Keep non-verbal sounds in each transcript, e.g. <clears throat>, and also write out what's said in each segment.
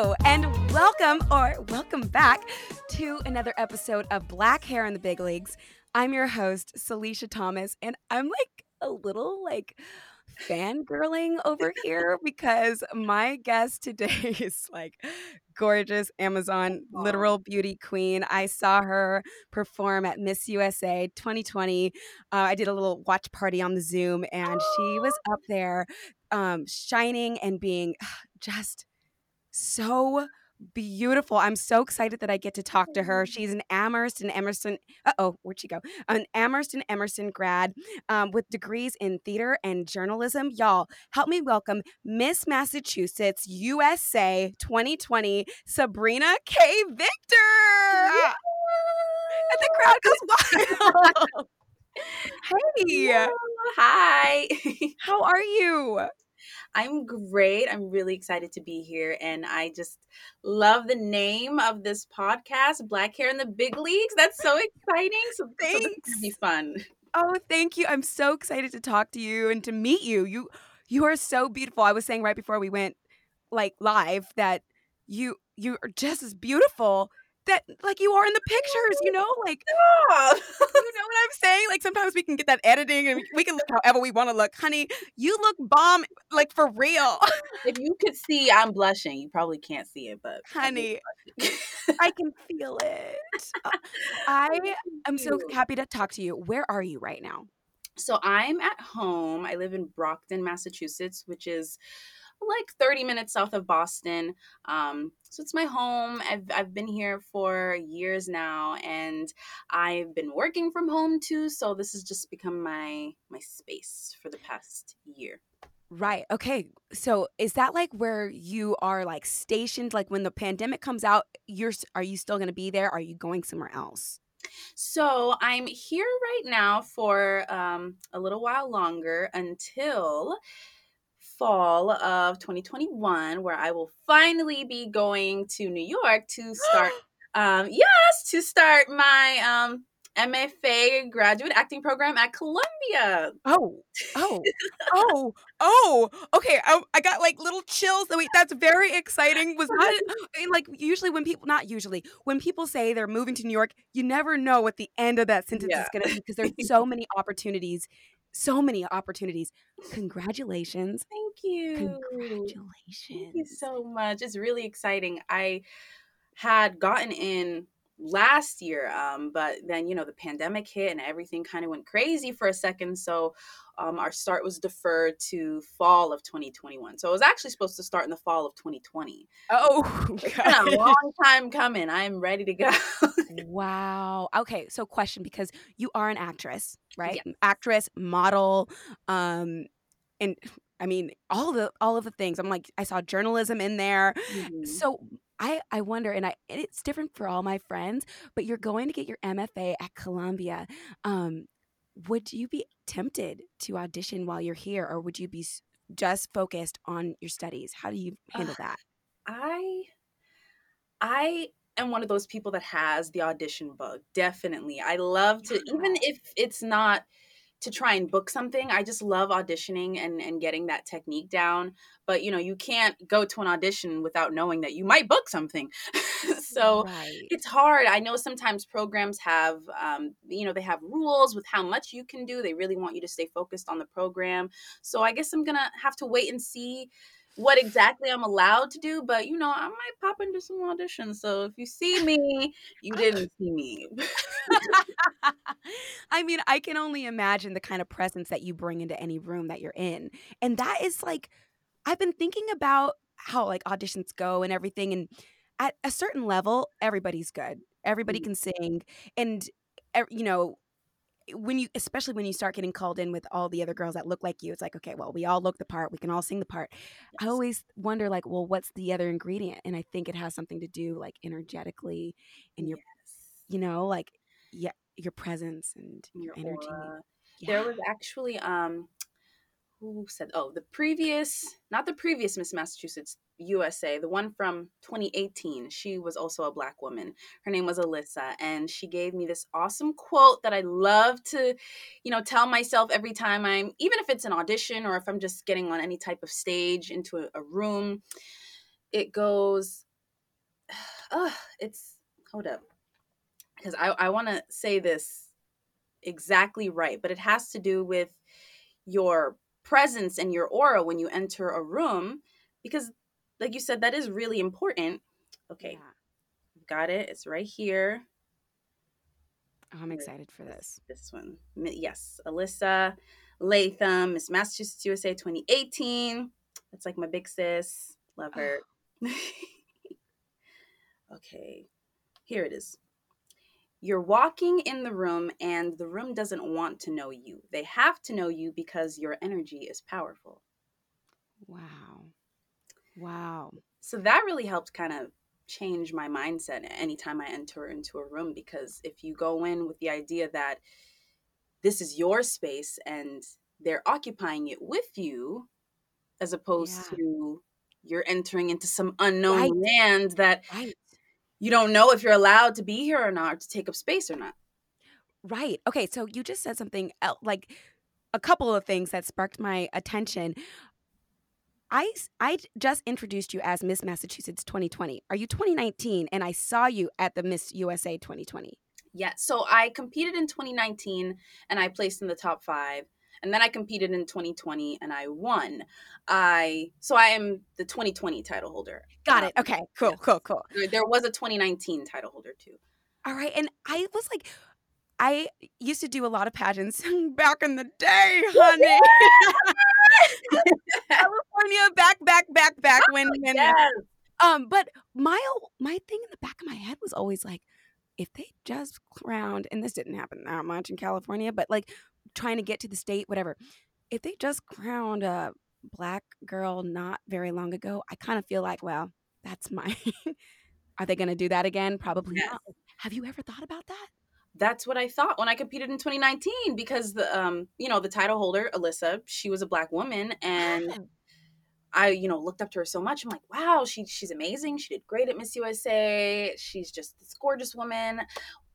Hello and welcome or welcome back to another episode of Black Hair in the Big Leagues. I'm your host, Salisha Thomas, and I'm like a little like fangirling over <laughs> here because my guest today <laughs> is like gorgeous Amazon literal beauty queen. I saw her perform at Miss USA 2020. Uh, I did a little watch party on the Zoom, and she was up there um, shining and being <sighs> just so beautiful. I'm so excited that I get to talk to her. She's an Amherst and Emerson. Uh oh, where'd she go? An Amherst and Emerson grad um, with degrees in theater and journalism. Y'all, help me welcome Miss Massachusetts USA 2020, Sabrina K. Victor. And the crowd goes wild. <laughs> <laughs> hey. Hi. <laughs> How are you? I'm great. I'm really excited to be here. And I just love the name of this podcast, Black Hair in the Big Leagues. That's so exciting. So, so this is Thanks. be fun. Oh, thank you. I'm so excited to talk to you and to meet you. You you are so beautiful. I was saying right before we went like live that you you are just as beautiful that like you are in the pictures, you know? Like Stop. <laughs> you know what I'm saying? Like sometimes we can get that editing and we- we can look however we want to look. Honey, you look bomb like for real. if you could see, I'm blushing. You probably can't see it, but Honey. I <laughs> can feel it. Uh, I am so happy to talk to you. Where are you right now? So I'm at home. I live in Brockton, Massachusetts, which is like 30 minutes south of Boston. Um, so it's my home. I've, I've been here for years now and I've been working from home too. So this has just become my my space for the past year. Right. Okay. So is that like where you are like stationed? Like when the pandemic comes out, you're are you still going to be there? Are you going somewhere else? So I'm here right now for um, a little while longer until fall of 2021, where I will finally be going to New York to start. <gasps> um, yes, to start my um, MFA graduate acting program at Columbia. Oh, oh, oh, oh. Okay, I, I got like little chills. Wait, that's very exciting. Was <laughs> not eh, like usually when people, not usually, when people say they're moving to New York, you never know what the end of that sentence Yeah. is going to be because there's <laughs> so many opportunities, so many opportunities. Congratulations. Thank you. Congratulations. Thank you so much. It's really exciting. I had gotten in last year, um, but then you know the pandemic hit and everything kind of went crazy for a second. So um, our start was deferred to fall of 2021. So it was actually supposed to start in the fall of 2020. Oh, <laughs> <laughs> It's been a long time coming. I'm ready to go. <laughs> Wow. Okay, so question because you are an actress, right? Yes. Actress, model, um and I mean all the all of the things. I'm like I saw journalism in there. Mhm. So I I wonder and I it's different for all my friends, but you're going to get your MFA at Columbia. Um would you be tempted to audition while you're here or would you be just focused on your studies? How do you handle that? I I am one of those people that has the audition bug. Definitely. I love to even if it's not to try and book something, I just love auditioning and and getting that technique down. But you know, you can't go to an audition without knowing that you might book something. <laughs> so right. it's hard. I know sometimes programs have, um, you know, they have rules with how much you can do. They really want you to stay focused on the program. So I guess I'm gonna have to wait and see what exactly I'm allowed to do. But you know, I might pop into some auditions. So if you see me, you didn't see me. <laughs> I mean, I can only imagine the kind of presence that you bring into any room that you're in. And that is like, I've been thinking about how like auditions go and everything. And at a certain level, everybody's good. Everybody Mm. can sing. And, you know, when you, especially when you start getting called in with all the other girls that look like you, it's like, okay, well, we all look the part. We can all sing the part. I always wonder, like, well, what's the other ingredient? And I think it has something to do, like, energetically and your Yes. you know, like yeah, your presence and your, Your energy. Yeah. There was actually um who said oh the previous not the previous Miss Massachusetts USA the one from 2018 she was also a black woman. Her name was Alyssa and she gave me this awesome quote that I love to you know tell myself every time I'm even if it's an audition or if I'm just getting on any type of stage into a, a room it goes <sighs> uh, it's hold up. Because I, I want to say this exactly right, but it has to do with your presence and your aura when you enter a room because like you said that is really important. Okay Yeah. got it it's right here. Oh, I'm excited for this. this one? Yes alyssa latham miss massachusetts usa 2018 that's like my big sis love her. <laughs> Okay here it is you're walking in the room and the room doesn't want to know you they have to know you because your energy is powerful Wow. Wow. so that really helped kind of change my mindset anytime I enter into a room because if you go in with the idea that this is your space and they're occupying it with you as opposed Yeah. to you're entering into some unknown Right. land that Right. You don't know if you're allowed to be here or not or to take up space or not Right. Okay. So you just said something el- like a couple of things that sparked my attention. I, I just introduced you as Miss Massachusetts 2020. Are you 2019? And I saw you at the Miss USA 2020. Yeah, so I competed in 2019 and I placed in the top five. And then I competed in 2020 and I won. I so I am the 2020 title holder. Got Um, it. Okay. Cool. Cool. Cool. There, there was a 2019 title holder too. All right. And I was like, I used to do a lot of pageants <laughs> back in the day, honey. <laughs> California, back, back, back, back when, when um, but my my thing in the back of my head was always like, if they just crowned, and this didn't happen that much in California, but like trying to get to the state, whatever. If they just crowned a black girl not very long ago, I kind of feel like, well, that's my. <laughs> Are they going to do that again? Probably Yes. not. Have you ever thought about that? That's what I thought when I competed in 2019 because the um you know the title holder Alyssa she was a black woman and Oh, I you know looked up to her so much I'm like wow she she's amazing she did great at Miss USA she's just this gorgeous woman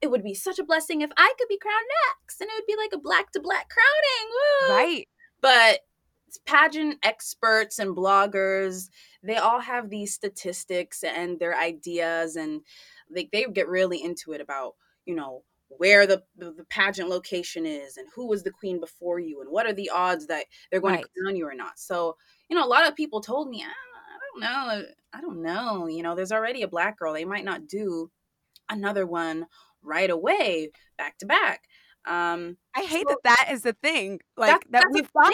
it would be such a blessing if I could be crowned next and it would be like a black to black crowning woo! right. but pageant experts and bloggers they all have these statistics and their ideas and like they get really into it about you know where the, the the pageant location is and who was the queen before you and what are the odds that they're going Right. to crown you or not so you know a lot of people told me "Ah, i don't know i don't know you know there's already a black girl they might not do another one right away back to back um I hate So- that that is the thing. Like that, we've a thought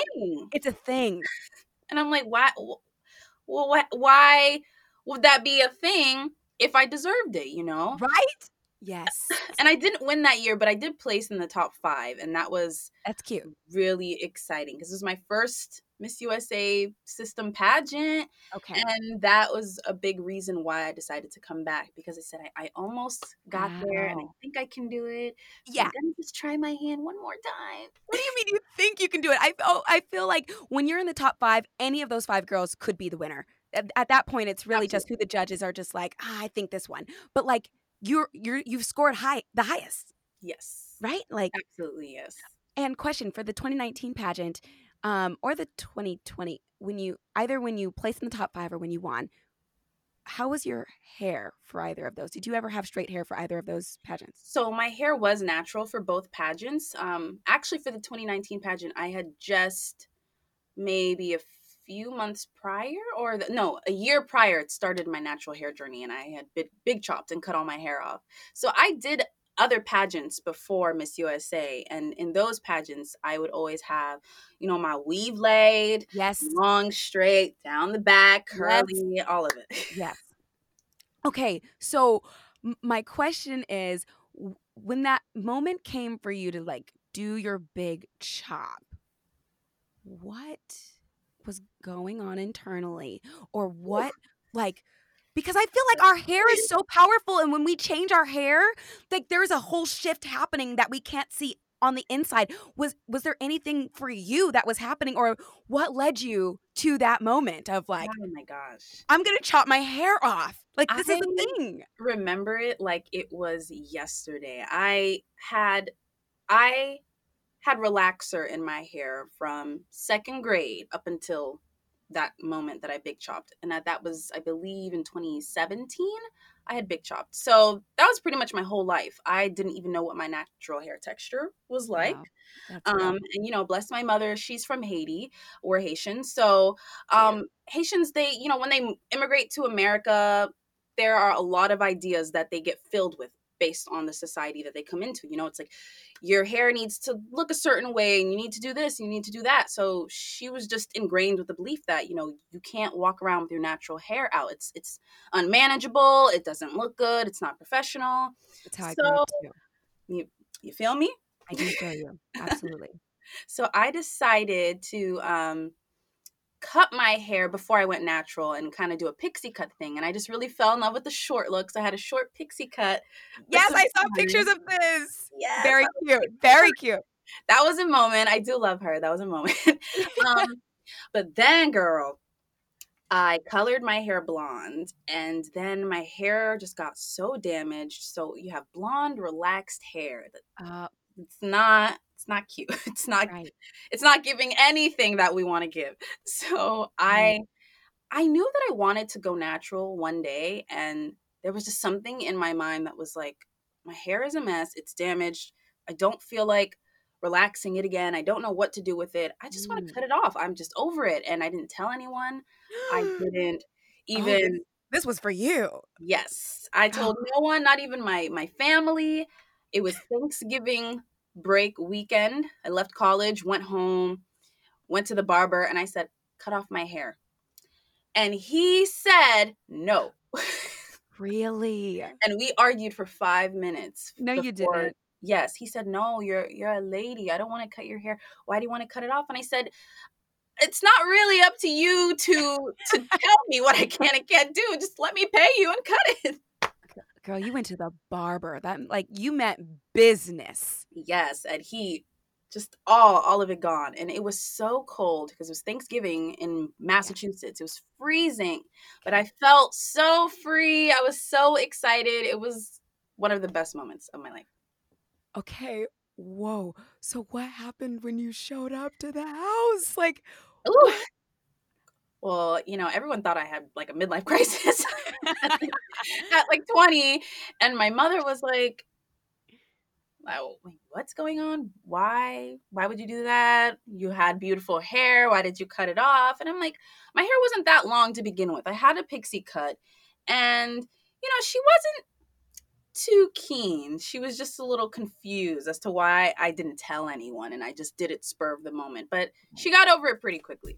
it's a thing. <laughs> And I'm like, why? Well, why, why would that be a thing if I deserved it? You know. Right? Yes. <laughs> And I didn't win that year, but I did place in the top five, and that was That's cute. really exciting because it was my first Miss USA system pageant, Okay. and that was a big reason why I decided to come back because I said I, I almost got there, and I think I can do it. So Yeah. I'm gonna just try my hand one more time. What do you mean you think you can do it? I oh, I feel like when you're in the top five, any of those five girls could be the winner. at, at that point it's really just who the judges are just like, ah, I think this one. But like you're you're you've scored high the highest, Yes. right? Like Absolutely yes. and question for the 2019 pageant um or the 2020 when you either when you placed in the top 5 or when you won, how was your hair for either of those? Did you ever have straight hair for either of those pageants? So my hair was natural for both pageants. Um, actually, for the 2019 pageant, I had just maybe a few months prior, or the, no, a year prior, it started my natural hair journey, and I had big, big chopped and cut all my hair off. So I did other pageants before Miss USA, and in those pageants, I would always have, you know, my weave laid, Yes. long, straight, down the back, Yes. curly, all of it. Yes. <laughs> Okay, so my question is when that moment came for you to like do your big chop, what was going on internally or what like because I feel like our hair is so powerful and when we change our hair, like there's a whole shift happening that we can't see on the inside. Was was there anything for you that was happening or what led you to that moment of like oh my gosh. I'm gonna chop my hair off. Like this is a thing. remember it like it was yesterday. I had I had relaxer in my hair from second grade up until that moment that I big chopped. And that, that was I believe in 2017 I had big chopped. So that was pretty much my whole life. I didn't even know what my natural hair texture was like. Wow. Um, and you know, bless my mother, she's from Haiti. We're Haitian. So um Haitians, they, you know, when they immigrate to America, there are a lot of ideas that they get filled with based on the society that they come into. You know, it's like your hair needs to look a certain way and you need to do this and you need to do that. So she was just ingrained with the belief that, you know, you can't walk around with your natural hair out. It's it's unmanageable, it doesn't look good, it's not professional. That's how I grew up so- too. You feel me? I do feel you. Absolutely. <laughs> So I decided to um, cut my hair before I went natural and kind of do a pixie cut thing. And I just really fell in love with the short looks. I had a short pixie cut. yes, I saw <laughs> pictures of this. Yes, Very cute. Very cute. that was a moment. I do love her. That was a moment. <laughs> um, but then, girl, I colored my hair blonde, and then my hair just got so damaged. So you have blonde, relaxed hair. that Uh, It's not. It's not cute. <laughs> It's not. right. It's not giving anything that we want to give. <laughs> So I, I knew that I wanted to go natural one day, and there was just something in my mind that was like, my hair is a mess. It's damaged. I don't feel like relaxing it again. I don't know what to do with it. I just want Mm. to cut it off. I'm just over it. And I didn't tell anyone. I <gasps> didn't Oh, even this, this was for you. yes. I <gasps> told no one, not even my my family. It was Thanksgiving break weekend. I left college, went home, went to the barber and I said, "Cut off my hair." And he said, "No." <laughs> Really? and we argued for 5 minutes. No, you didn't. Yes, he said, "No, you're you're a lady. I don't want to cut your hair. Why do you want to cut it off?" And I said, "It's not really up to you to to <laughs> tell me what I can and can't do. Just let me pay you and cut it." Girl, you went to the barber. That like you meant business. Yes, and he just all all of it gone. And it was so cold because it was Thanksgiving in Massachusetts. It was freezing, but I felt so free. I was so excited. It was one of the best moments of my life. Okay. Whoa. So what happened when you showed up to the house? Like Ooh. Well, you know, everyone thought I had like a midlife <laughs> crisis <laughs> at like 20. And my mother was like, oh, wait, what's going on? Why? Why would you do that? You had beautiful hair. Why did you cut it off? And I'm like, my hair wasn't that long to begin with. I had a pixie cut. And, you know, she wasn't too keen. She was just a little confused as to why I didn't tell anyone and I just did it spur of the moment. But she got over it pretty quickly.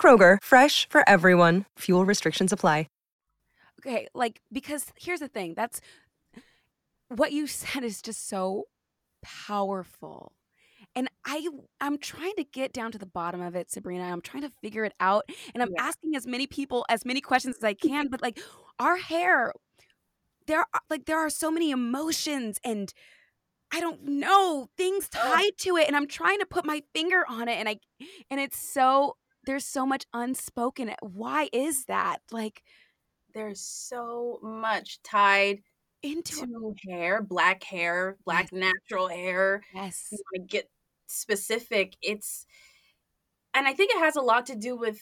Kroger, fresh for everyone. Fuel restrictions apply. Okay, like because here's the thing. That's what you <laughs> said is just so powerful. And I I'm trying to get down to the bottom of it, Sabrina. I'm trying to figure it out and I'm Yeah. asking as many people as many questions as I <laughs> can, but like our hair there are like there are so many emotions and I don't know things tied to it and I'm trying to put my finger on it and I and it's so there's so much unspoken. Eh, why is that? Like There's so much tied into hair, black hair, black natural hair. yes. You want to get specific. It's, and I think it has a lot to do with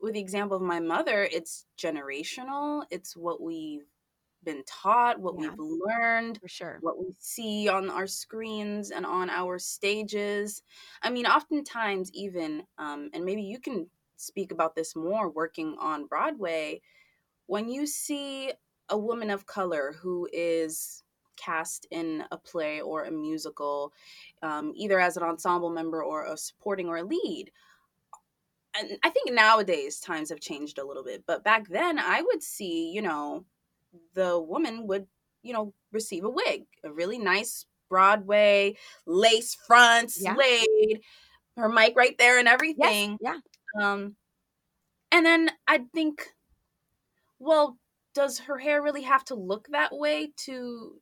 with the example of my mother. It's generational. It's what we've been taught, what Yeah. we've learned. For sure. what we see on our screens and on our stages. I mean, oftentimes, even, um, and maybe you can speak about this more working on Broadway, when you see a woman of color who is cast in a play or a musical, um, either as an ensemble member or a supporting or a lead. And I think nowadays times have changed a little bit, but back then I would see, you know, the woman would, you know, receive a wig, a really nice Broadway lace front, Yeah. slayed, her mic right there and everything. Yes. Yeah. Um, and then I'd think, well, does her hair really have to look that way to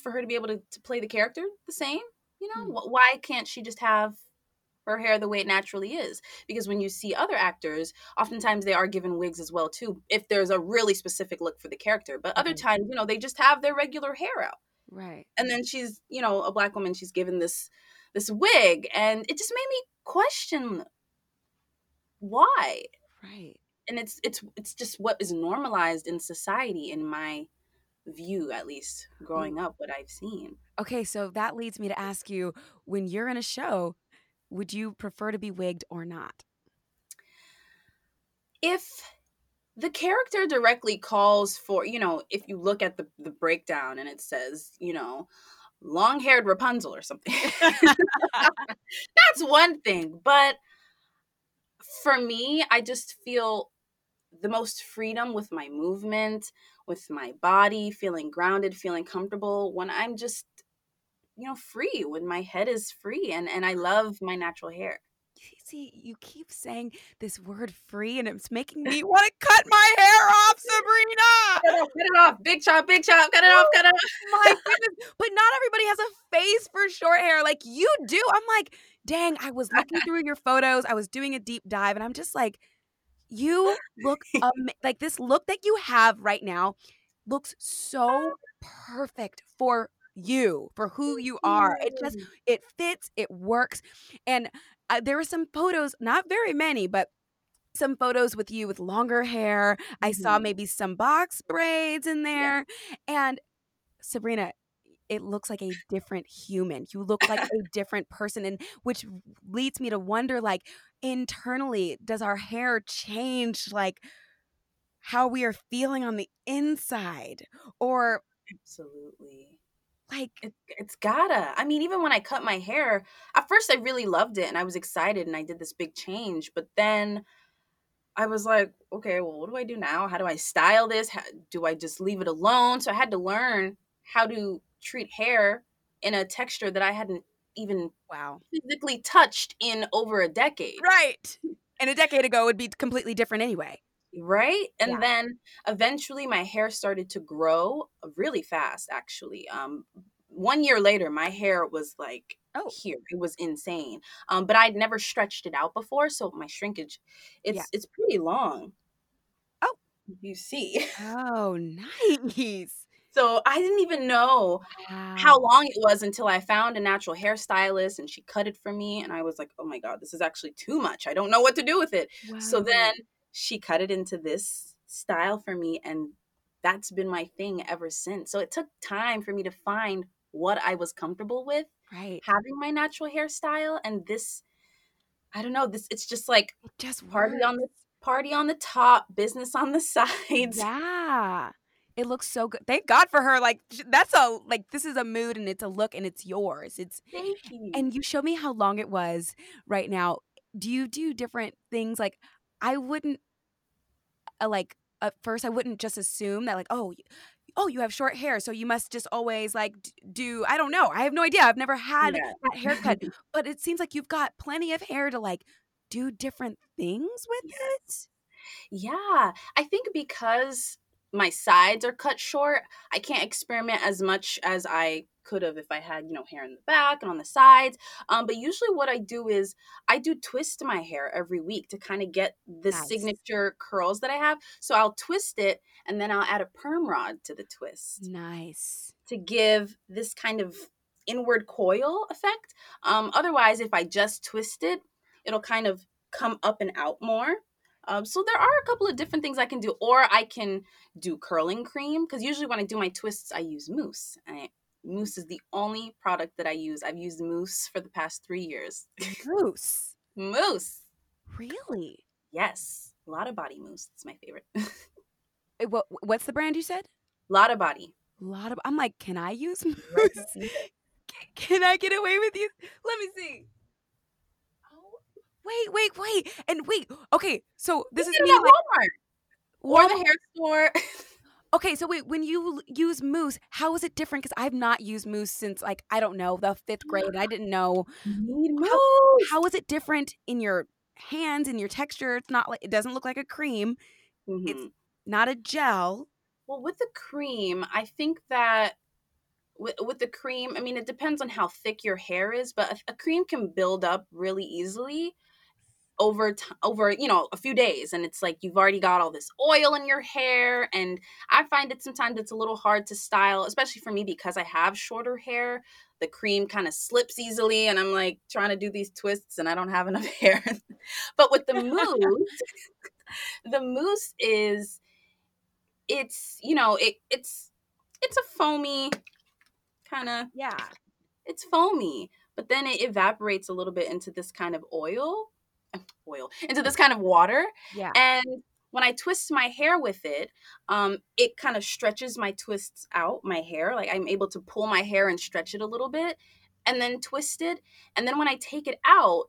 for her to be able to, to play the character the same? You know, Hmm. Why can't she just have her hair the way it naturally is? Because when you see other actors, oftentimes they are given wigs as well too, if there's a really specific look for the character. But other Mhm. times, you know, they just have their regular hair out Right. and then she's you know a black woman she's given this this wig and it just made me question why Right. and it's it's it's just what is normalized in society in my view at least growing up what i've seen Okay, so that leads me to ask you when you're in a show, would you prefer to be wigged or not? if the character directly calls for you know if you look at the the breakdown and it says you know long haired rapunzel or something <laughs> that's one thing but for me i just feel the most freedom with my movement with my body feeling grounded feeling comfortable when i'm just you know free when my head is free and and i love my natural hair See, you keep saying this word free and it's making me <laughs> want to cut my hair off, Sabrina. cut it off, cut it off big chop big chop cut it off cut it off My goodness. But not everybody has a face for short hair like you do. I'm like, dang, I was looking <laughs> through your photos. I was doing a deep dive and I'm just like, you look <laughs> like this look that you have right now looks so perfect for you, for who you are. It just it fits, it works. And uh, there were some photos, not very many, but some photos with you with longer hair. I saw Mhm. maybe some box braids in there. And Sabrina, it looks like a different human. You look like a <laughs> different person and which leads me to wonder like internally does our hair change like how we are feeling on the inside or absolutely like it, it's gotta i mean even when i cut my hair at first i really loved it and i was excited and i did this big change but then i was like okay well what do i do now how do i style this how, do i just leave it alone so i had to learn how to treat hair in a texture that i hadn't even wow. physically touched in over a decade Right. And a decade ago would be completely different anyway. Right and Yeah. then eventually my hair started to grow really fast actually um one year later my hair was like Oh. here it was insane um but i'd never stretched it out before so my shrinkage it's Yeah. it's pretty long Oh. you see <laughs> Oh, nice. So I didn't even know how long it was until I found a natural hairstylist and she cut it for me. And I was like, oh my God, this is actually too much. I don't know what to do with it. Wow. So then she cut it into this style for me. And that's been my thing ever since. So it took time for me to find what I was comfortable with. Right. Having my natural hairstyle and this, I don't know, this it's just like it just party works. on the party on the top, business on the <laughs> sides. Yeah. It looks so good. Thank God for her. Like that's a like this is a mood and it's a look and it's yours. It's Thank you. And you show me how long it was right now. Do you do different things like I wouldn't uh, like at first I wouldn't just assume that like oh oh you have short hair so you must just always like do I don't know. I have no idea. I've never had yeah. that haircut. <laughs> but it seems like you've got plenty of hair to like do different things with it. Yeah. I think because my sides are cut short. I can't experiment as much as I could have if I had, you know, hair in the back and on the sides. Um, but usually what I do is I do twist my hair every week to kind of get the nice. signature curls that I have. So I'll twist it and then I'll add a perm rod to the twist. Nice. To give this kind of inward coil effect. Um, otherwise, if I just twist it, it'll kind of come up and out more. Um, so there are a couple of different things I can do, or I can do curling cream because usually when I do my twists, I use mousse. I, mousse is the only product that I use. I've used mousse for the past three years. Moose. <laughs> moose. Really? Yes. Lotta Body mousse. It's my favorite. <laughs> Eh, what What's the brand you said? Lotta Body. Lot of. I'm like, can I use <laughs> mousse? can I get away with you? Let me see wait, wait, wait, and wait. Okay, so this you is me. Like, Walmart or the hair store. Okay, so wait, when you use mousse, how is it different? Because I've not used mousse since like I don't know the fifth grade. I didn't know. How, how is it different in your hands and your texture? It's not like it doesn't look like a cream. Mm-hmm. It's not a gel. Well, with the cream, I think that with, with the cream, I mean, it depends on how thick your hair is, but a, a cream can build up really easily over t- over you know a few days and it's like you've already got all this oil in your hair and i find it sometimes it's a little hard to style especially for me because i have shorter hair. The cream kind of slips easily and i'm like trying to do these twists and i don't have enough <laughs> hair. But with the <laughs> mousse the mousse is it's you know it it's it's a foamy kind of yeah. it's foamy but then it evaporates a little bit into this kind of oil <clears throat> oil into this kind of water. Yeah. And when I twist my hair with it, um, it kind of stretches my twists out, my hair. Like I'm able to pull my hair and stretch it a little bit and then twist it. And then when I take it out,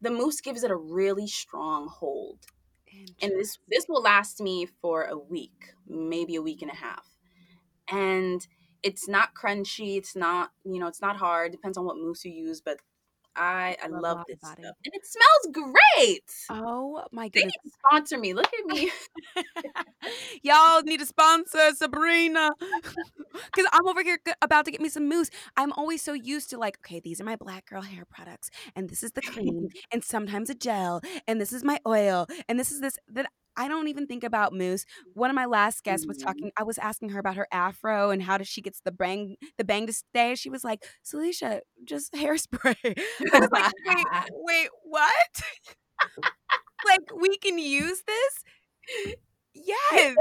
the mousse gives it a really strong hold. And this this will last me for a week, maybe a week and a half. And it's not crunchy, it's not, you know, it's not hard, depends on what mousse you use, but I I love, love this stuff, and it smells great. Oh my goodness! sponsor me. Look at me. <laughs> Y'all need to sponsor Sabrina <laughs> because I'm over here about to get me some mousse. I'm always so used to like, okay, these are my black girl hair products, and this is the cream, <laughs> and sometimes a gel, and this is my oil, and this is this that I don't even think about mousse. One of my last guests was mm-hmm. talking. I was asking her about her afro and how does she gets the bang the bang to stay. She was like, "Salisha, just <laughs> hairspray." I was like, "Wait, <laughs> wait, what? like we can use this?" Yes.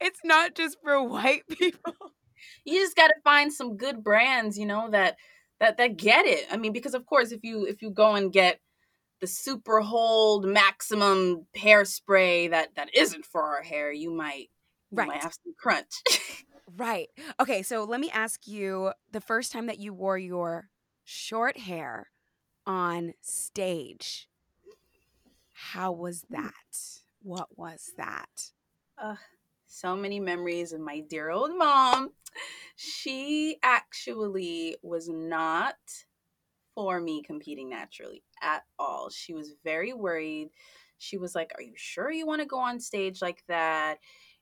It's not just for white <laughs> people. You just got to find some good brands, you know, that that that get it. I mean, because of course, if you if you go and get the super hold maximum hairspray that that isn't for our hair, you might you right. might have some crunch. <laughs> right. Okay, so let me ask you the first time that you wore your short hair on stage. How was that? What was that? Uh, so many memories of my dear old mom. She actually was not for me competing naturally at all. She was very worried. She was like, Are you sure you want to go on stage like that?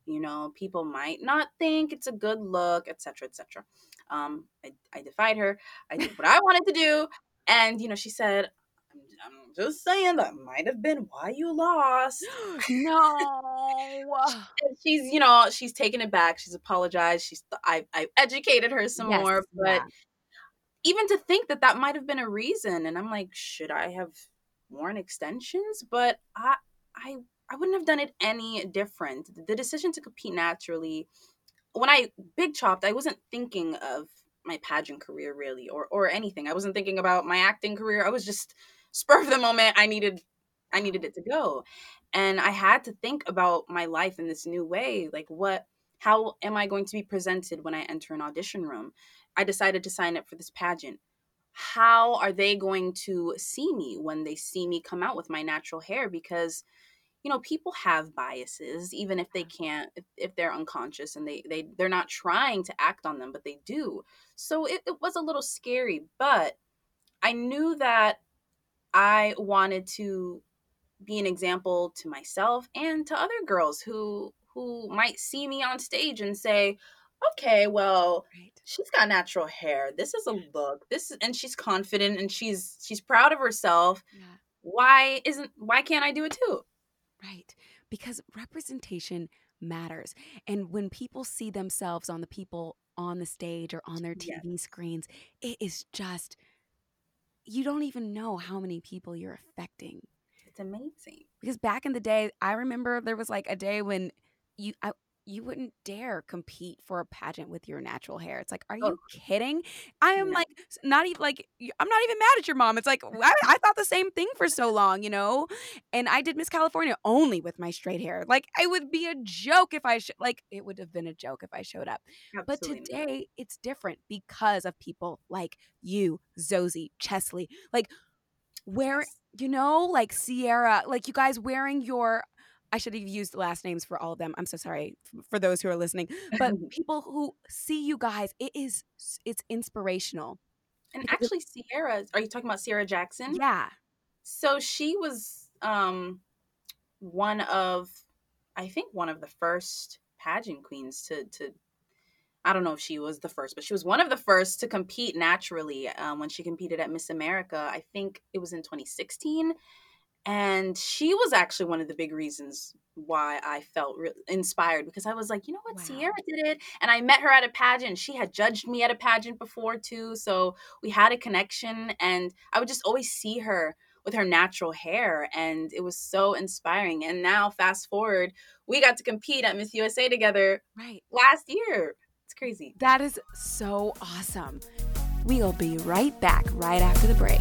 You know, people might not think it's a good look, etc., etc. Um, I, I defied her. I did what I <laughs> wanted to do. And, you know, she said, I'm, I'm just saying that might have been why you lost. <gasps> <laughs> no. She's, you know, she's taken it back. She's apologized. She's, I, I educated her some Yes, more, but yeah. Even to think that that might have been a reason, and I'm like, should I have worn extensions? But I, I, I wouldn't have done it any different. The decision to compete naturally, when I big chopped, I wasn't thinking of my pageant career really, or or anything. I wasn't thinking about my acting career. I was just <laughs> spur of the moment. I needed, I needed it to go, and I had to think about my life in this new way. Like, what? How am I going to be presented when I enter an audition room? I decided to sign up for this pageant. How are they going to see me when they see me come out with my natural hair? Because you know people have biases even if they mm-hmm. can't if, if they're unconscious and they they they're not trying to act on them but they do so it, it was a little scary but i knew that i wanted to be an example to myself and to other girls who who might see me on stage and say okay well Right. she's got natural hair this is a look this is and she's confident and she's she's proud of herself Yeah. why isn't why can't i do it too Right. Because representation matters. And when people see themselves on the people on the stage or on their. TV screens, it is just, you don't even know how many people you're affecting. it's amazing Because back in the day, I remember there was like a day when you, I, you wouldn't dare compete for a pageant with your natural hair. It's like, are oh. you Oh. kidding? I am No. like, not even like, I'm not even mad at your mom. It's like, I, I thought the same thing for so long, you know? And I did Miss California only with my straight hair. Like, it would be a joke if I, sh- like, it would have been a joke if I showed up. But Absolutely not. today, it's different because of people like you, Zozi, Cheslie, like, where, Yes. you know, like Cierra, like you guys wearing your, I should have used last names for all of them. I'm so sorry for those who are listening. But <laughs> people who see you guys, it is it's inspirational. And actually, Cierra, are you talking about Cierra Jackson? Yeah. So she was um one of, I think, one of the first pageant queens to to. I don't know if she was the first, but she was one of the first to compete naturally um, when she competed at Miss America. I think it was in 2016. And she was actually one of the big reasons why I felt re- inspired because I was like, you know what, Wow. Cierra did it. And I met her at a pageant. She had judged me at a pageant before too. So we had a connection. And I would just always see her with her natural hair. And it was so inspiring. And now, fast forward, we got to compete at Miss USA together Right. last year. It's crazy. That is so awesome. We'll be right back right after the break.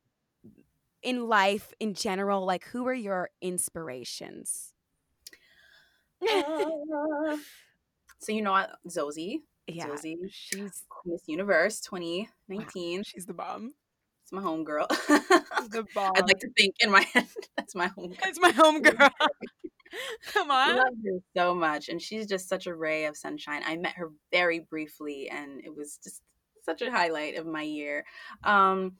in life in general, like who are your inspirations? Uh, <laughs> so you know Zozi, yeah, Zozi, she's Miss Universe 2019. she's the bomb. It's my homegirl. The bomb. <laughs> I'd like to think in my head <laughs> that's my homegirl. It's my home girl. Come I on. love her so much, and she's just such a ray of sunshine. I met her very briefly, and it was just such a highlight of my year. Um,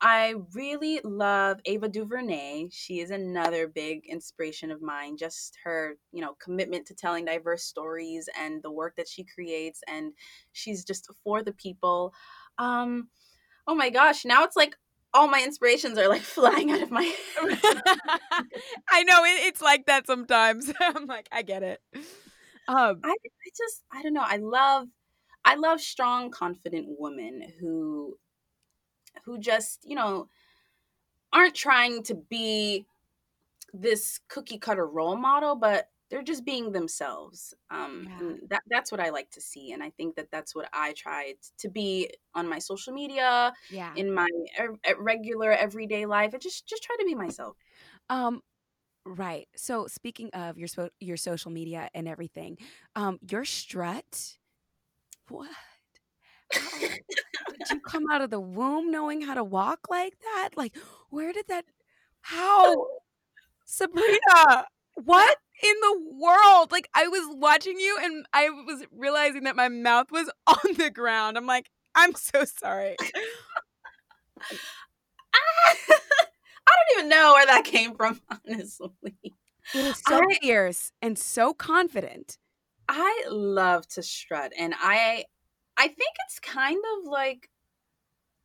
I really love Ava DuVernay. She is another big inspiration of mine. Just her, you know, commitment to telling diverse stories and the work that she creates, and she's just for the people. Um, oh my gosh, now it's like all my inspirations are like <laughs> flying out of my <laughs> head. I know it, it's like that sometimes. <laughs> I'm like, I get it. Um, I, I just I don't know. I love I love strong, confident women who who just, you know, aren't trying to be this cookie cutter role model, but they're just being themselves. Um, Yeah. that that's what I like to see, and I think that that's what I tried to be on my social media, yeah. in my er- er- regular everyday life. I just just try to be myself. Um, right. So speaking of your so- your social media and everything, um, your strut. What? How did you come out of the womb knowing how to walk like that? Like, where did that? How, <laughs> Sabrina? What in the world? Like, I was watching you and I was realizing that my mouth was <laughs> on the ground. I'm like, I'm so sorry. <laughs> I don't even know where that came from, honestly. It was so I- fierce and so confident. I love to strut and I I think it's kind of like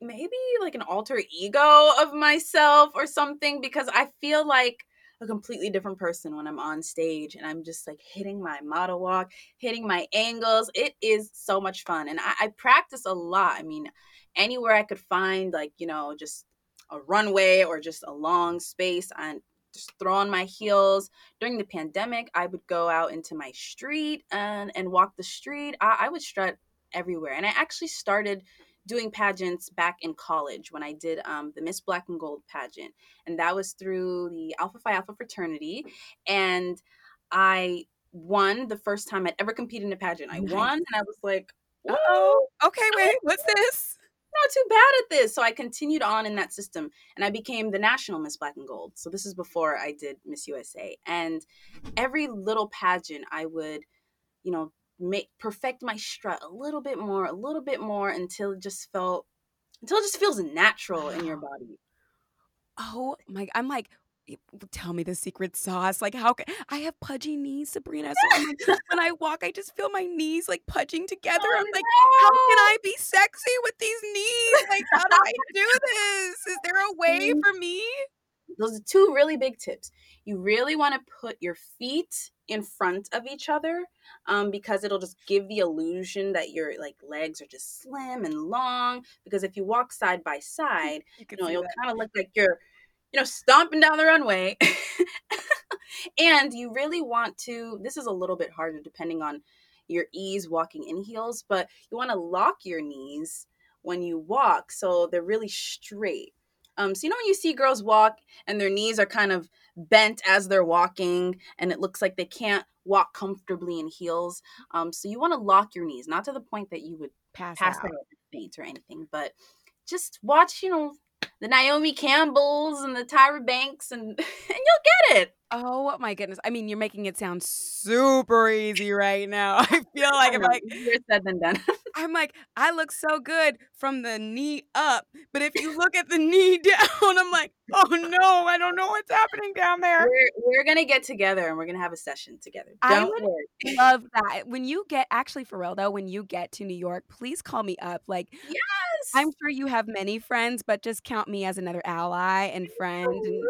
maybe like an alter ego of myself or something because I feel like a completely different person when I'm on stage and I'm just like hitting my model walk, hitting my angles. It is so much fun. And I, I practice a lot. I mean, anywhere I could find like, you know, just a runway or just a long space and just throw on my heels. During the pandemic, I would go out into my street and, and walk the street. I, I would strut everywhere. And I actually started doing pageants back in college when I did um, the Miss Black and Gold pageant. And that was through the Alpha Phi Alpha fraternity. And I won the first time I'd ever competed in a pageant. I won and I was like, oh. Okay, wait. What's this? Not too bad at this. So I continued on in that system and I became the national Miss Black and Gold. So this is before I did Miss USA. And every little pageant I would, you know, make perfect my strut a little bit more, a little bit more until it just felt until it just feels natural in your body. Oh my! I'm like, "Y- tell me the secret sauce. Like, how can I have pudgy knees, Sabrina? So like, <laughs> <laughs> when I walk, I just feel my knees like pudging together. Oh, I'm like, how can. I be sexy with these knees? Like, how do I do this? Is there a way for me? those are two really big tips. You really want to put your feet in front of each other um, because it'll just give the illusion that your like legs are just slim and long. Because if you walk side by <laughs> side, You you know, you'll kind of look like you're, you know, stomping down the runway. <laughs> and you really want to, this is a little bit harder depending on your ease walking in heels, but you want to lock your knees when you walk so they're really straight. Um, so you know when you see girls walk and their knees are kind of bent as they're walking, and it looks like they can't walk comfortably in heels. Um, so you want to lock your knees, not to the point that you would Pass, pass out. out or faint or anything, but just watch, you know, the Naomi Campbells and the Tyra Banks, and <laughs> and you'll get it. Oh my goodness! I mean, you're making it sound super easy right now. <laughs> I feel <laughs> like I I'm know, like easier said than done. <laughs> I'm like, I look so good from the knee up, but if you look at the knee down, I'm like, oh no, I don't know what's happening down there. we're we're gonna get together and we're gonna have a session together. I Don't would worry. Love that. When you get actually for real though, when you get to New York, please call me up. Like Yes, I'm sure you have many friends, but just count me as another ally and friend. And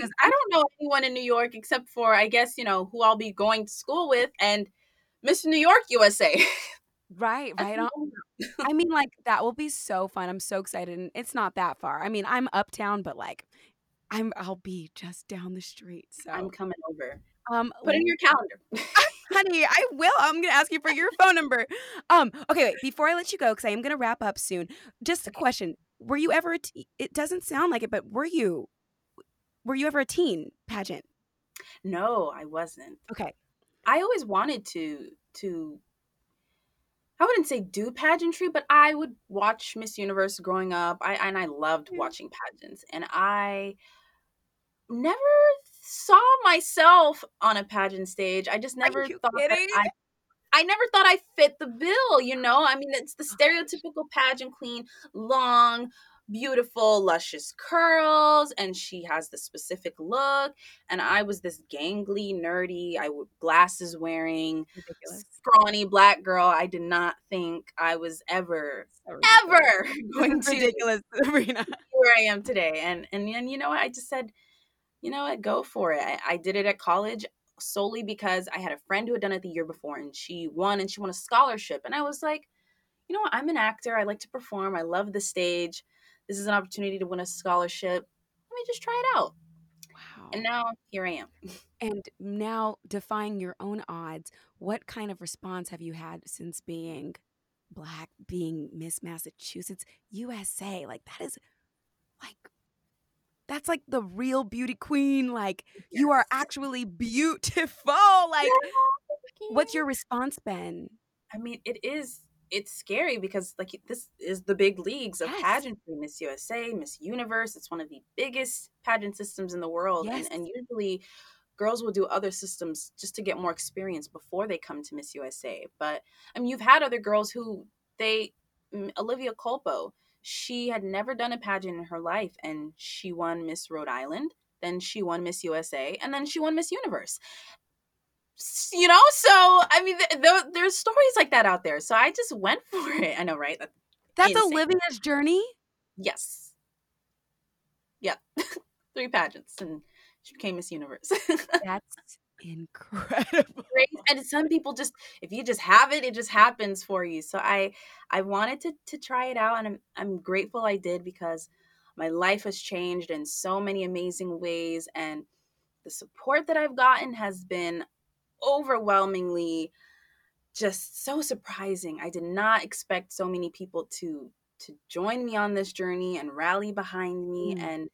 'Cause I don't know anyone in New York except for I guess you know who I'll be going to school with and Miss New York USA. right, <laughs> right on. I mean, like that will be so fun. I'm so excited, and it's not that far. I mean, I'm uptown, but like, I'm I'll be just down the street. So, I'm coming over. um, Put in your calendar. <laughs> honey, I will. I'm gonna ask you for your phone number. Um, okay, wait. Before I let you go, because I am gonna wrap up soon. Just a question: Were you ever? A te- it doesn't sound like it, but were you? Were you ever a teen pageant? no, I wasn't. Okay. I always wanted to to I wouldn't say do pageantry, but I would watch Miss Universe growing up. I and I loved Yeah. watching pageants. And I never saw myself on a pageant stage. I just never thought I I never thought I fit the bill, you know? I mean, it's the oh, stereotypical pageant queen, long, beautiful, luscious curls, and she has the specific look. And I was this gangly, nerdy, I w- glasses wearing, Ridiculous. scrawny black girl. I did not think I was ever, So ever <laughs> going to ridiculous, <laughs> Sabrina. where I am today. And and and you know what? I just said, you know what, go for it. I, I did it at college solely because I had a friend who had done it the year before and she won and she won a scholarship. And I was like, you know what, I'm an actor. I like to perform. I love the stage. This is an opportunity to win a scholarship. Let me just try it out. Wow. And now here I am. <laughs> And now, defying your own odds, what kind of response have you had since being black, being Miss Massachusetts USA? Like, that is like, that's like the real beauty queen. Like, you are actually beautiful. Like, what's your response been? I mean, it is it's scary because like this is the big leagues of Yes. pageantry miss usa miss universe it's one of the biggest pageant systems in the world Yes. and, and usually girls will do other systems just to get more experience before they come to miss usa but i mean you've had other girls who they olivia Culpo she had never done a pageant in her life and she won miss rhode island then she won miss usa and then she won miss universe you know so i mean th- th- there's stories like that out there so i just went <laughs> for it. I know right? That- That's Insane. Olivia's journey. yes. Yeah <laughs> three pageants and she became miss universe. <laughs> That's incredible. And some people just if you just have it it just happens for you. So i i wanted to to try it out and i'm i'm grateful i did because my life has changed in so many amazing ways and the support that i've gotten has been overwhelmingly just so surprising i did not expect so many people to to join me on this journey and rally behind me Mm. and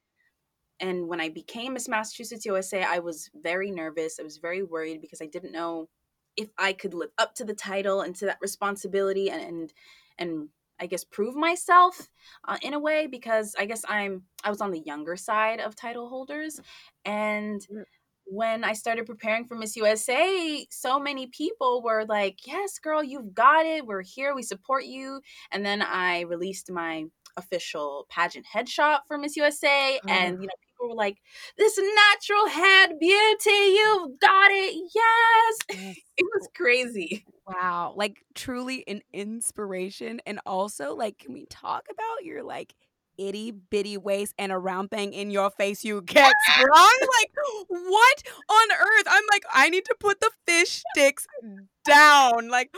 and when I became Miss Massachusetts USA, I was very nervous. I was very worried because I didn't know if I could live up to the title and to that responsibility and and, and I guess prove myself uh, in a way because I guess I'm I was on the younger side of title holders and Mm. When I started preparing for Miss USA, so many people were like, "Yes, girl, you've got it. We're here. We support you." And then I released my official pageant headshot for Miss USA, mm. and you know, people were like, "This natural head beauty, you've got it. Yes." <laughs> It was crazy. Wow. Like truly an inspiration. And also, like, can we talk about your like itty bitty waist and a round thing in your face you get sprung? like, what on earth? I'm like, I need to put the fish sticks down. Like,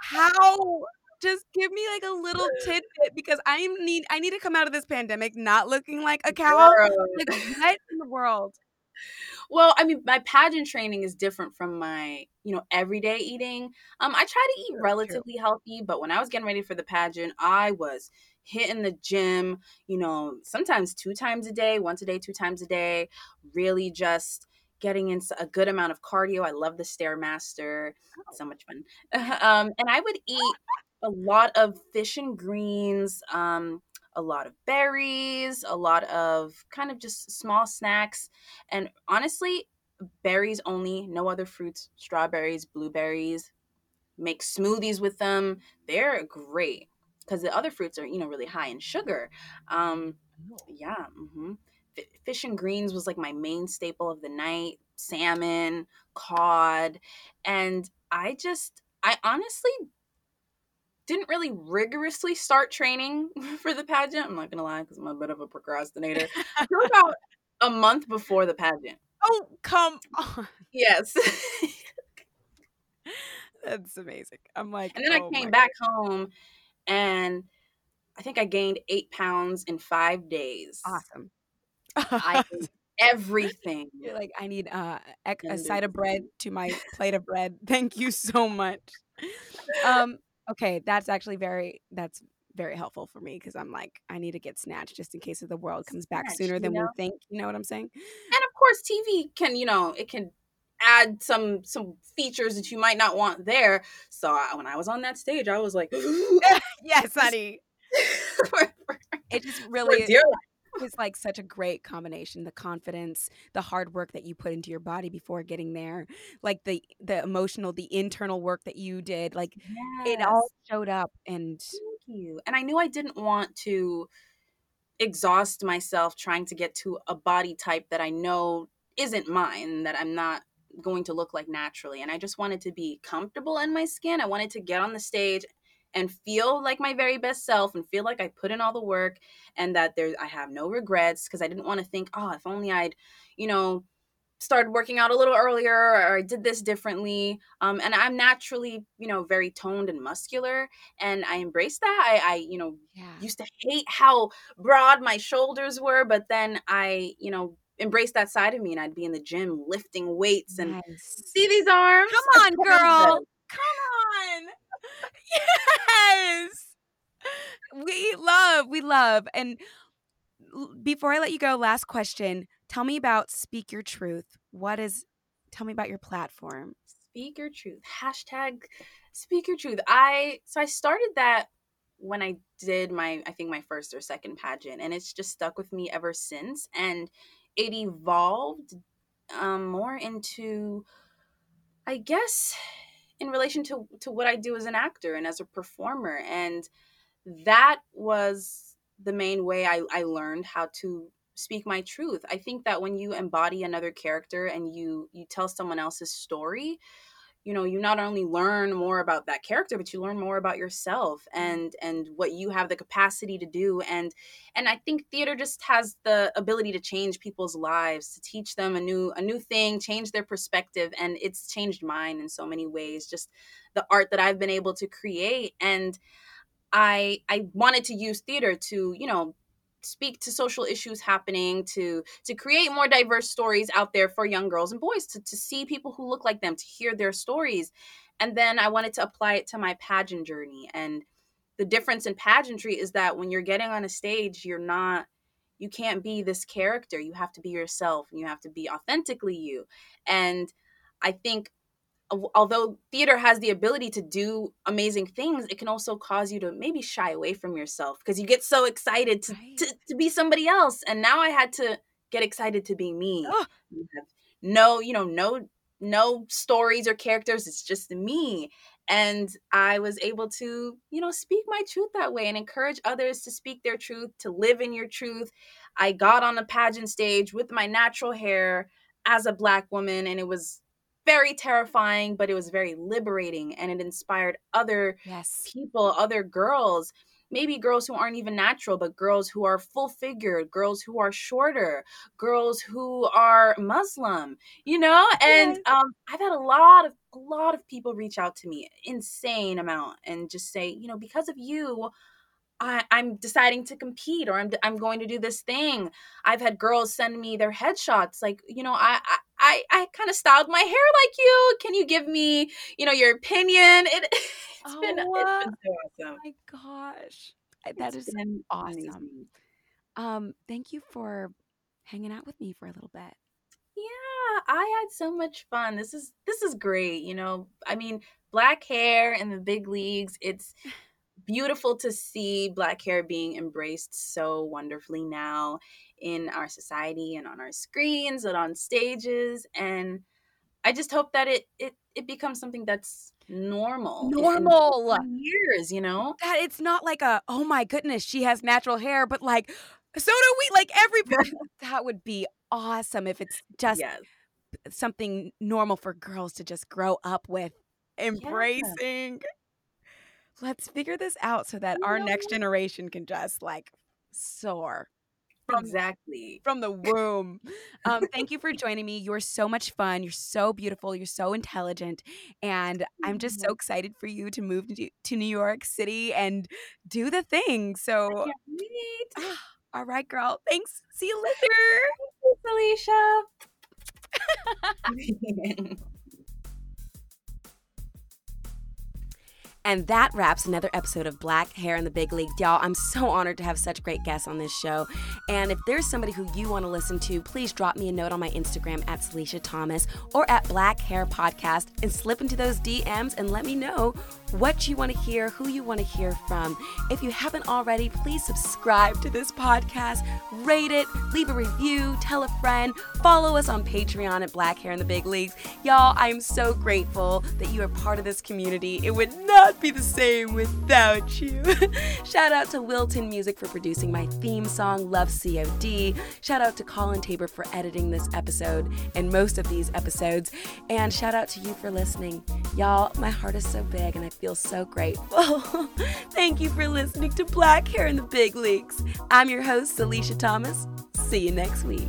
how? Just give me like a little tidbit because I need I need to come out of this pandemic not looking like a cow. Like what in the world? Well, I mean, my pageant training is different from my, you know, everyday eating. Um, I try to eat relatively healthy, but when I was getting ready for the pageant, I was hitting the gym, you know, sometimes two times a day, once a day, two times a day, really just getting into a good amount of cardio. I love the Stairmaster. So much fun. <laughs> um, and I would eat a lot of fish and greens, um, a lot of berries, a lot of kind of just small snacks. And honestly, berries only, no other fruits, strawberries, blueberries. Make smoothies with them. They're great because the other fruits are, you know, really high in sugar. Um, yeah. hmm fish and greens was like my main staple of the night. Salmon, cod, and I just, I honestly didn't really rigorously start training <laughs> for the pageant. I'm not gonna lie, because I'm a bit of a procrastinator. <laughs> About a month before the pageant. Oh, come on. Yes. <laughs> That's amazing. I'm like, and then I oh came my back home and I think I gained eight pounds in five days. awesome. I <laughs> everything. You're like, I need uh, ec- a side of bread to my plate of bread. <laughs> Thank you so much. Um, okay, that's actually very that's very helpful for me because I'm like, I need to get snatched just in case if the world comes back Snatched, sooner you than we think. You know what I'm saying? and of course tv can you know it can add some some features that you might not want there so I, when i was on that stage i was like <laughs> <laughs> yes, <laughs> honey. for, It just really dear life. is like such a great combination the confidence the hard work that you put into your body before getting there like the the emotional the internal work that you did like it all showed up and Thank you. And I knew I didn't want to exhaust myself trying to get to a body type that I know isn't mine, that I'm not going to look like naturally. And I just wanted to be comfortable in my skin. I wanted to get on the stage and feel like my very best self and feel like I put in all the work and that there I have no regrets because I didn't want to think, oh, if only I'd, you know, started working out a little earlier or I did this differently. Um, and I'm naturally, you know, very toned and muscular and I embrace that. I, I, you know, yeah used to hate how broad my shoulders were, but then I, you know, embraced that side of me and I'd be in the gym lifting weights and nice. see these arms? Come on, I'm proud of girl. <laughs> Come on. <laughs> Yes. We love, we love. And before I let you go, last question. Tell me about Speak Your Truth. What is, tell me about your platform. speak your truth. Hashtag speak your truth. I so I started that when I did my I think my first or second pageant and it's just stuck with me ever since and it evolved um more into I guess in relation to to what I do as an actor and as a performer and that was the main way I, I learned how to speak my truth. I think that when you embody another character and you you tell someone else's story, you know, you not only learn more about that character, but you learn more about yourself mm. and and what you have the capacity to do. And and I think theater just has the ability to change people's lives, to teach them a new a new thing, change their perspective. And it's changed mine in so many ways. Just the art that I've been able to create. And I I wanted to use theater to, you know, speak to social issues happening to to create more diverse stories out there for young girls and boys to, to see people who look like them to hear their stories. And then i wanted to apply it to my pageant journey. And the difference in pageantry is that when you're getting on a stage you're not you can't be this character. You have to be yourself. And you have to be authentically you. And i think although theater has the ability to do amazing things, it can also cause you to maybe shy away from yourself because you get so excited to, right. to, to, be somebody else. And now I had to get excited to be me. Oh. No, you know, no, no stories or characters. It's just me. And I was able to, you know, speak my truth that way and encourage others to speak their truth, to live in your truth. I got on a pageant stage with my natural hair as a black woman and it was very terrifying, but it was very liberating and it inspired other yes. people, other girls, maybe girls who aren't even natural, but girls who are full figured, girls who are shorter, girls who are Muslim, you know? And um, I've had a lot of a lot of people reach out to me, insane amount, and just say, you know, because of you, I, am deciding to compete or I'm, I'm going to do this thing. I've had girls send me their headshots like, you know, I, I, I, I kind of styled my hair like you. Can you give me, you know, your opinion? It, <laughs> it's, oh, been, it's been so awesome. Oh my gosh. That it's is awesome. Amazing. Um, thank you for hanging out with me for a little bit. Yeah, I had so much fun. This is this is great. You know, I mean, black hair in the big leagues. It's <laughs> beautiful to see black hair being embraced so wonderfully now in our society and on our screens and on stages and i just hope that it it, it becomes something that's normal normal. years you know? That it's not like a oh my goodness she has natural hair but like so do we like every <laughs> that would be awesome if it's just yes. something normal for girls to just grow up with embracing. Yeah let's figure this out so that our next generation can just like soar. From, exactly. From the womb. um, thank you for joining me. You're so much fun. You're so beautiful. You're so intelligent. And I'm just so excited for you to move to, to New York City and do the thing. So, <sighs> all right, girl. Thanks. See you later. Felicia. <laughs> And that wraps another episode of Black Hair in the Big League. Y'all, I'm so honored to have such great guests on this show. And if there's somebody who you want to listen to, please drop me a note on my Instagram at Salisha Thomas or at Black Hair Podcast and slip into those DMs and let me know what you want to hear, who you want to hear from. If you haven't already, please subscribe to this podcast, rate it, leave a review, tell a friend, follow us on Patreon at Black Hair in the Big Leagues. Y'all, I'm so grateful that you are part of this community. It would not be the same without you. <laughs> Shout out to Wilton Music for producing my theme song, Love COD. Shout out to Colin Tabor for editing this episode and most of these episodes. And shout out to you for listening. Y'all, my heart is so big and I feel so grateful. <laughs> Thank you for listening to Black Hair in the Big Leagues. I'm your host, Salisha Thomas. See you next week.